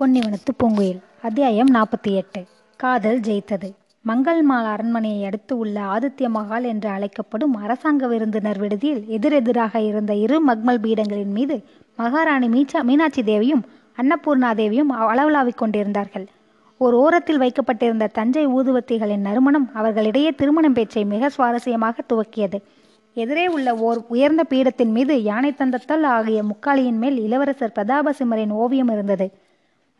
பொன்னிவனத்து பூங்குயில் அத்தியாயம் நாற்பத்தி எட்டு. காதல் ஜெயித்தது. மங்கள்மால் அரண்மனையை அடுத்து உள்ள ஆதித்ய மகால் என்று அழைக்கப்படும் அரசாங்க விருந்தினர் விடுதியில் எதிரெதிராக இருந்த இரு மக்மல் பீடங்களின் மீது மகாராணி மீச்சா மீனாட்சி தேவியும் அன்னபூர்ணா தேவியும் அளவலாவிக் கொண்டிருந்தார்கள். ஒரு ஓரத்தில் வைக்கப்பட்டிருந்த தஞ்சை ஊதுவத்திகளின் நறுமணம் அவர்களிடையே திருமணம் பேச்சை மிக சுவாரஸ்யமாக துவக்கியது. எதிரே உள்ள ஓர் உயர்ந்த பீடத்தின் மீது யானை தந்தத்தால் ஆகிய முக்காலியின் மேல் இளவரசர் பிரதாபசிம்மரின் ஓவியம் இருந்தது.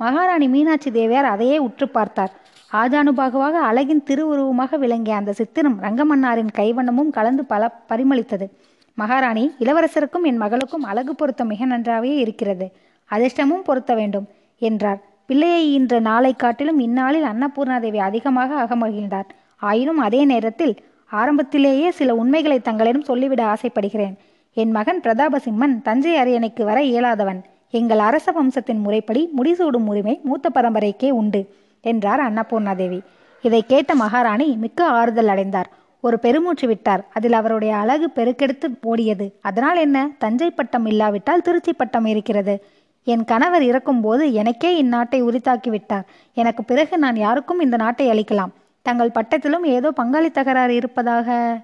மகாராணி மீனாட்சி தேவியார் அதையே உற்று பார்த்தார். ஆஜானுபாகுவாக அழகின் திருவுருவமாக விளங்கிய அந்த சித்திரம் ரங்கமன்னாரின் கைவண்ணமும் கலந்து பல பரிமளித்தது. மகாராணி இளவரசருக்கும் என் மகளுக்கும் அழகு பொருத்தம் மிக நன்றாகவே இருக்கிறது. அதிர்ஷ்டமும் பொருத்த வேண்டும் என்றார். பிள்ளையை இன்று நாளை காட்டிலும் இந்நாளில் அன்னபூர்ணாதேவி அதிகமாக அகமகிழ்ந்தார். ஆயினும் அதே நேரத்தில் ஆரம்பத்திலேயே சில உண்மைகளை தங்களிடம் சொல்லிவிட ஆசைப்படுகிறேன். என் மகன் பிரதாபசிம்மன் தஞ்சை அரியணைக்கு வர இயலாதவன். எங்கள் அரச வம்சத்தின் முறைப்படி முடிசூடும் உரிமை மூத்த பரம்பரைக்கே உண்டு என்றார் அன்னபூர்ணாதேவி. இதை கேட்ட மகாராணி மிக்க ஆறுதல் அடைந்தார். ஒரு பெருமூச்சு விட்டார். அதில் அவருடைய அழகு பெருக்கெடுத்து ஓடியது. அதனால் என்ன? தஞ்சை பட்டம் இல்லாவிட்டால் திருச்சி பட்டம் இருக்கிறது. என் கணவர் இறக்கும்போது எனக்கே இந்நாட்டை உரித்தாக்கி விட்டார். எனக்கு பிறகு நான் யாருக்கும் இந்த நாட்டை அளிக்கலாம். தங்கள் பட்டத்திலும் ஏதோ பங்காளி தகராறு இருப்பதாக.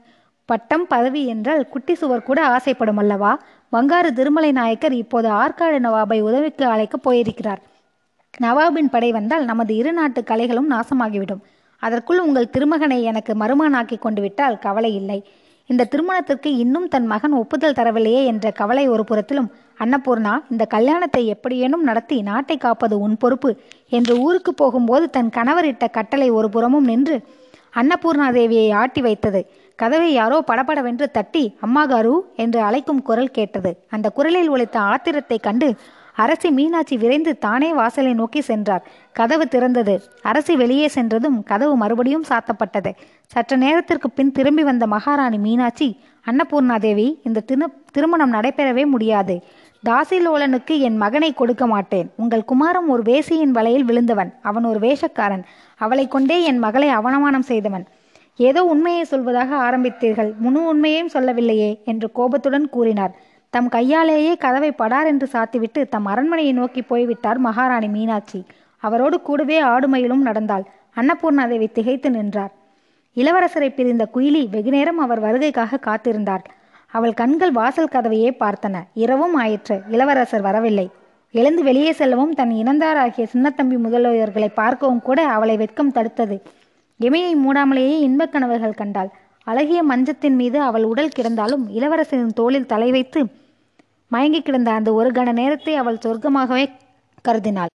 பட்டம் பதவி என்றால் குட்டி சுவர் கூட ஆசைப்படும் அல்லவா? வங்காரு திருமலை நாயக்கர் இப்போது ஆற்காடு நவாபை உதவிக்கு அழைக்கப் போயிருக்கிறார். நவாபின் படை வந்தால் நமது இரு நாட்டு கலைகளும் நாசமாகிவிடும். அதற்குள் உங்கள் திருமகனை எனக்கு மருமானாக்கி கொண்டு விட்டால் கவலை இல்லை. இந்த திருமணத்திற்கு இன்னும் தன் மகன் ஒப்புதல் தரவில்லையே என்ற கவலை ஒரு புறத்திலும் அன்னபூர்ணா இந்த கல்யாணத்தை எப்படியேனும் நடத்தி நாட்டை காப்பது உன் பொறுப்பு என்று ஊருக்கு போகும்போது தன் கணவர் இட்ட கட்டளை ஒரு புறமும் நின்று அன்னபூர்ணா தேவியை ஆட்டி வைத்தது. கதவை யாரோ படபடவென்று தட்டி அம்மா காரு என்று அழைக்கும் குரல் கேட்டது. அந்த குரலில் உழைத்த ஆத்திரத்தை கண்டு அரசி மீனாட்சி விரைந்து தானே வாசலை நோக்கி சென்றார். கதவு திறந்தது. அரசி வெளியே சென்றதும் கதவு மறுபடியும் சாத்தப்பட்டது. சற்று நேரத்திற்கு பின் திரும்பி வந்த மகாராணி மீனாட்சி அன்னபூர்ணா தேவி இந்த திரு திருமணம் நடைபெறவே முடியாது. தாசிலோலனுக்கு என் மகனை கொடுக்க மாட்டேன். உங்கள் குமாரம் ஒரு வேசியின் வலையில் விழுந்தவன். அவன் ஒரு வேஷக்காரன். அவளை கொண்டே என் மகளை அவமானம் செய்தவன். ஏதோ உண்மையை சொல்வதாக ஆரம்பித்தீர்கள். முழு உண்மையையும் சொல்லவில்லையே என்று கோபத்துடன் கூறினார். தம் கையாலேயே கதவை படார் என்று சாத்திவிட்டு தம் அரண்மனையை நோக்கி போய்விட்டார் மகாராணி மீனாட்சி. அவரோடு கூடவே ஆடுமயிலும் நடந்தாள். அன்னபூர்ணாதேவி திகைத்து நின்றார். இளவரசரை பிரிந்த குயிலி வெகுநேரம் அவர் வருகைக்காக காத்திருந்தார். அவள் கண்கள் வாசல் கதவையே பார்த்தன. இரவும் ஆயிற்று. இளவரசர் வரவில்லை. எழுந்து வெளியே செல்லவும் தன் இனந்தாராகிய சின்னத்தம்பி முதலியவர்களை பார்க்கவும் கூட அவளை வெட்கம் தடுத்தது. எமையை மூடாமலேயே இன்பக் கனவுகள் கண்டாள். அழகிய மஞ்சத்தின் மீது அவள் உடல் கிடந்தாலும் இளவரசனின் தோளில் தலை வைத்து மயங்கி கிடந்த அந்த ஒரு கண நேரத்தை அவள் சொர்க்கமாகவே கருதினாள்.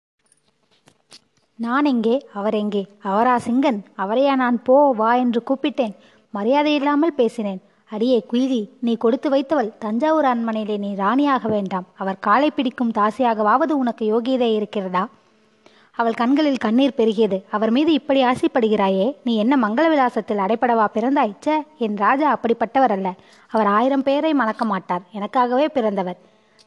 நான் எங்கே? அவர் எங்கே? அவரா சிங்கன்? அவரையா நான் போ வா என்று கூப்பிட்டேன். மரியாதை இல்லாமல் பேசினேன். அடியே குயிலி நீ கொடுத்து வைத்தவள் தஞ்சாவூர் அரண்மனையிலே நீ ராணியாக வேண்டாம். அவர் காலை பிடிக்கும் தாசியாகவாவது உனக்கு யோகியதை இருக்கிறதா? அவள் கண்களில் கண்ணீர் பெருகியது. அவர் மீது இப்படி ஆசைப்படுகிறாயே நீ என்ன மங்கள விலாசத்தில் அடைப்படவா பிறந்தாய்? ச்சே என் ராஜா அப்படிப்பட்டவர் அல்ல. அவர் ஆயிரம் பேரை மணக்க மாட்டார். எனக்காகவே பிறந்தவர்.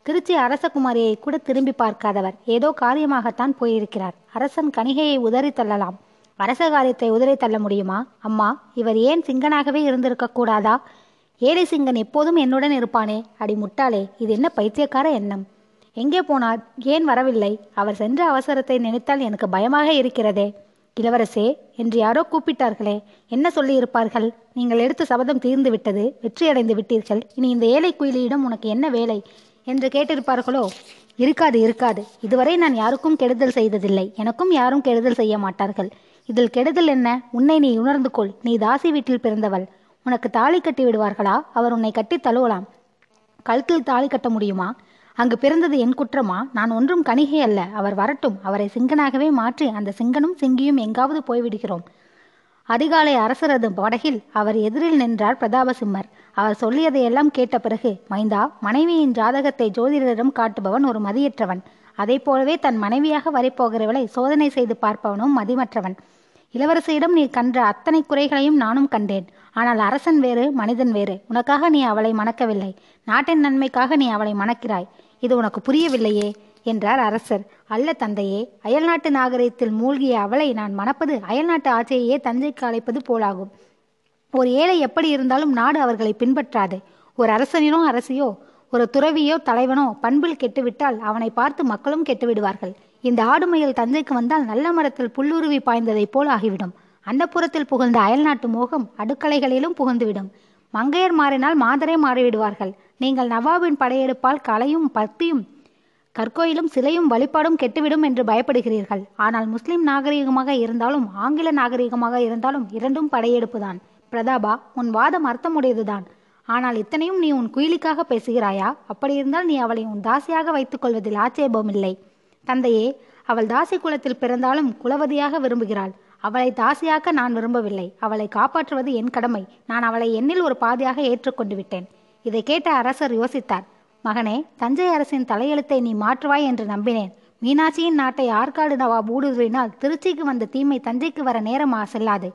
திருச்சி அரசகுமாரியை கூட திரும்பி பார்க்காதவர். ஏதோ காரியமாகத்தான் போயிருக்கிறார். அரசன் கணிகையை உதறி தள்ளலாம். அரச காரியத்தை உதறி தள்ள முடியுமா? அம்மா இவர் ஏன் சிங்கனாகவே இருந்திருக்க கூடாதா? ஏழை சிங்கன் எப்போதும் என்னுடன் இருப்பானே. அடி முட்டாளே இது என்ன பைத்தியக்கார எண்ணம்? எங்கே போனார் ஏன் வரவில்லை? அவர் சென்ற அவசரத்தை நினைத்தால் எனக்கு பயமாக இருக்கிறதே. இளவரசே என்று யாரோ கூப்பிட்டார்களே என்ன சொல்லியிருப்பார்கள்? நீங்கள் எடுத்த சபதம் தீர்ந்து விட்டது வெற்றியடைந்து விட்டீர்கள். இனி இந்த ஏழை குயிலியிடம் உனக்கு என்ன வேலை? என்று கேட்டிருப்பார்களோ? இருக்காது இருக்காது. இதுவரை நான் யாருக்கும் கெடுதல் செய்ததில்லை. எனக்கும் யாரும் கெடுதல் செய்ய மாட்டார்கள். இதில் கெடுதல் என்ன? உன்னை நீ உணர்ந்து கொள். நீ தாசி வீட்டில் பிறந்தவள். உனக்கு தாலி கட்டி விடுவார்களா? அவர் உன்னை கட்டி தழுவலாம். கழுத்தில் தாலி கட்ட முடியுமா? அங்கு பிறந்தது என் குற்றமா? நான் ஒன்றும் கணிகை அல்ல. அவர் வரட்டும். அவரை சிங்கனாகவே மாற்றி அந்த சிங்கனும் சிங்கியும் எங்காவது போய்விடுகிறோம். அதிகாலை அரசரது படகில் அவர் எதிரில் நின்றார் பிரதாபசிம்மர். அவர் சொல்லியதையெல்லாம் கேட்ட பிறகு மைந்தா மனைவியின் ஜாதகத்தை ஜோதிடரிடம் காட்டுபவன் ஒரு மதியற்றவன். அதை போலவே தன் மனைவியாக வரப்போகிறவளை சோதனை செய்து பார்ப்பவனும் மதிமற்றவன். இளவரசியிடம் நீ கன்ற அத்தனை குறைகளையும் நானும் கண்டேன். ஆனால் அரசன் வேறு மனிதன் வேறு. உனக்காக நீ அவளை மணக்கவில்லை. நாட்டின் நன்மைக்காக நீ அவளை மணக்கிறாய். இது உனக்கு புரியவில்லையே? என்றார் அரசர். அல்ல தந்தையே அயல்நாட்டு நாகரிகத்தில் மூழ்கிய அவளை நான் மணப்பது அயல்நாட்டு ஆட்சியையே தஞ்சைக்கு அழைப்பது போலாகும். ஒரு ஏழை எப்படி இருந்தாலும் நாடு அவர்களை பின்பற்றாது. ஒரு அரசனினோ அரசியோ ஒரு துறவியோ தலைவனோ பண்பில் கெட்டுவிட்டால் அவனை பார்த்து மக்களும் கெட்டுவிடுவார்கள். இந்த ஆடுமையில் தஞ்சைக்கு வந்தால் நல்ல மரத்தில் புல்லுருவி பாய்ந்ததைப் போல் ஆகிவிடும். அந்தப்புறத்தில் புகுந்த புகழ்ந்த அயல்நாட்டு மோகம் அடுக்கலைகளிலும் புகுந்துவிடும் மங்கையர் மாறினால் மாதரே மாறிவிடுவார்கள். நீங்கள் நவாபின் படையெடுப்பால் கலையும் பக்தியும் கற்கோயிலும் சிலையும் வழிபாடும் கெட்டுவிடும் என்று பயப்படுகிறீர்கள். ஆனால் முஸ்லிம் நாகரிகமாக இருந்தாலும் ஆங்கில நாகரிகமாக இருந்தாலும் இரண்டும் படையெடுப்புதான். பிரதாபா உன் வாதம் அர்த்தமுடையதுதான். ஆனால் இத்தனையும் நீ உன் குயிலிக்காக பேசுகிறாயா? அப்படி இருந்தால் நீ அவளை உன் தாசியாக வைத்துக் கொள்வதில் ஆட்சேபமில்லை. தந்தையே அவள் தாசி குலத்தில் பிறந்தாலும் குலவதியாக விரும்புகிறாள். அவளை தாசியாக்க நான் விரும்பவில்லை. அவளை காப்பாற்றுவது என் கடமை. நான் அவளை என்னில் ஒரு பாதியாக ஏற்றுக்கொண்டு விட்டேன். இதை கேட்ட அரசர் யோசித்தார். மகனே தஞ்சை அரசின் தலையெழுத்தை நீ மாற்றுவாய் என்று நம்பினேன். மீனாட்சியின் நாட்டை ஆற்காடு நவாப் ஊடுருவினால் திருச்சிக்கு வந்த தீமை தஞ்சைக்கு வர நேரம் செல்லாது.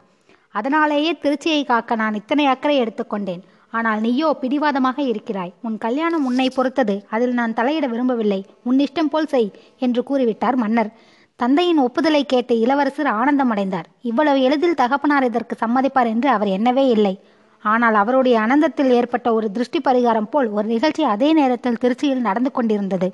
அதனாலேயே திருச்சியை காக்க நான் இத்தனை அக்கறை எடுத்துக்கொண்டேன் ஆனால் நீயோ பிடிவாதமாக இருக்கிறாய். உன் கல்யாணம் உன்னை பொறுத்தது. அதில் நான் தலையிட விரும்பவில்லை. உன் இஷ்டம் போல் செய் என்று கூறிவிட்டார் மன்னர். தந்தையின் ஒப்புதலை கேட்டு இளவரசர் ஆனந்தமடைந்தார். இவ்வளவு எளிதில் தகப்பனார் இதற்கு சம்மதிப்பார் என்று அவர் எண்ணவே இல்லை. ஆனால் அவருடைய அனந்தத்தில் ஏற்பட்ட ஒரு திருஷ்டி பரிகாரம் போல் ஒரு நிகழ்ச்சி அதே நேரத்தில் திருச்சியில் நடந்து கொண்டிருந்தது.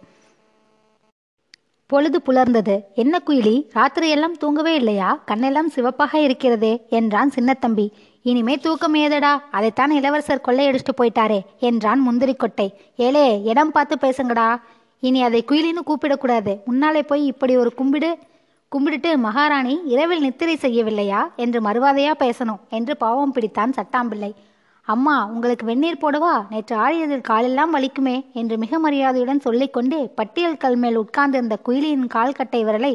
பொழுது புலர்ந்தது. என்ன குயிலி ராத்திரியெல்லாம் தூங்கவே இல்லையா? கண்ணெல்லாம் சிவப்பாக இருக்கிறதே என்றான் சின்னத்தம்பி. இனிமே தூக்கம் ஏதடா? அதைத்தான் இளவரசர் கொள்ளையடிச்சிட்டு போயிட்டாரே என்றான் முந்திரி கொட்டை ஏலே இடம் பார்த்து பேசுங்கடா. இனி அதை குயிலின்னு கூப்பிடக்கூடாது. முன்னாலே போய் இப்படி ஒரு கும்பிடு கும்பிடுட்டு மகாராணி இரவில் நித்திரை செய்யவில்லையா என்று மறுவாதையா பேசணும் என்று பாவம் பிடித்தான் சட்டாம்பிள்ளை. அம்மா உங்களுக்கு வெந்நீர் போடவா? நேற்று ஆடியதில் காலெல்லாம் வலிக்குமே என்று மிக மரியாதையுடன் சொல்லிக்கொண்டே பட்டியல் கல் மேல் உட்கார்ந்திருந்த குயிலியின் கால்கட்டை விரலை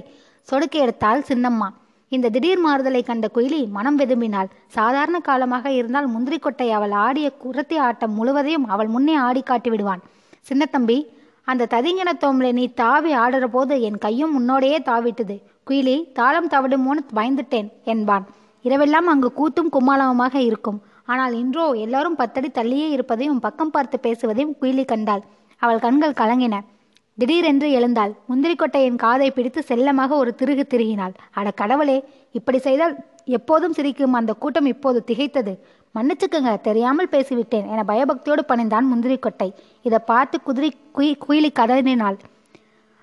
சொடுக்க எடுத்தாள் சின்னம்மா. இந்த திடீர் மாறுதலை கண்ட குயிலி மனம் வெதும்பினாள். சாதாரண காலமாக இருந்தால் முந்திரிக்கொட்டை அவள் ஆடிய குரத்தி ஆட்டம் முழுவதையும் அவள் முன்னே ஆடி காட்டி விடுவான் சின்னத்தம்பி அந்த ததிங்கின தோம்பலை நீ தாவி ஆடுற போது என் கையும் முன்னோடையே தாவிட்டது. குயிலி தாளம் தவிடுமோன்னு பயந்துட்டேன் என்பான். இரவெல்லாம் அங்கு கூத்தும் கும்மாளமுமாக இருக்கும். ஆனால் இன்றோ எல்லாரும் பத்தடி தள்ளியே இருப்பதையும் பக்கம் பார்த்து பேசுவதையும் குயிலி கண்டாள். அவள் கண்கள் கலங்கின. திடீரென்று எழுந்தாள். முந்திரிக்கொட்டையின் காதை பிடித்து செல்லமாக ஒரு திருகு திருகினாள். அட கடவுளே இப்படி செய்தால் எப்போதும் சிரிக்கும் அந்த கூட்டம் இப்போது திகைத்தது. மன்னிச்சுக்குங்க தெரியாமல் பேசிவிட்டேன். என பயபக்தியோடு பணிந்தான் முந்திரிக்கொட்டை இதை பார்த்து குதிரை குயி குயிலி கதறினாள்.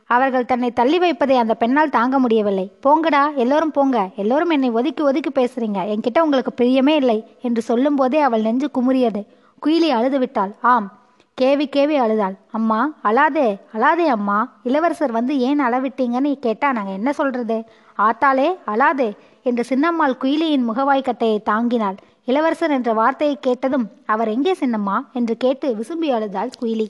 அவர்கள் தன்னை தள்ளி வைப்பதை அந்த பெண்ணால் தாங்க முடியவில்லை. போங்கடா எல்லோரும் போங்க. எல்லோரும் என்னை ஒதுக்கி ஒதுக்கி பேசுறீங்க. என்கிட்ட உங்களுக்கு பிரியமே இல்லை என்று சொல்லும்போதே அவள் நெஞ்சு குமுறியது. குயிலி அழுது விட்டாள் ஆம். கேவி கேவி அழுதாள். அம்மா அழாதே அழாதே அம்மா. இளவரசர் வந்து ஏன் அளவிட்டீங்கன்னு கேட்டா நாங்க என்ன சொல்றது? ஆத்தாளே அழாதே என்று சின்னம்மாள் குயிலியின் முகவாய்க்கட்டையை தாங்கினாள். இளவரசர் என்ற வார்த்தையை கேட்டதும் அவர் எங்கே சின்னம்மா? என்று கேட்டு விசும்பி அழுதாள் குயிலி.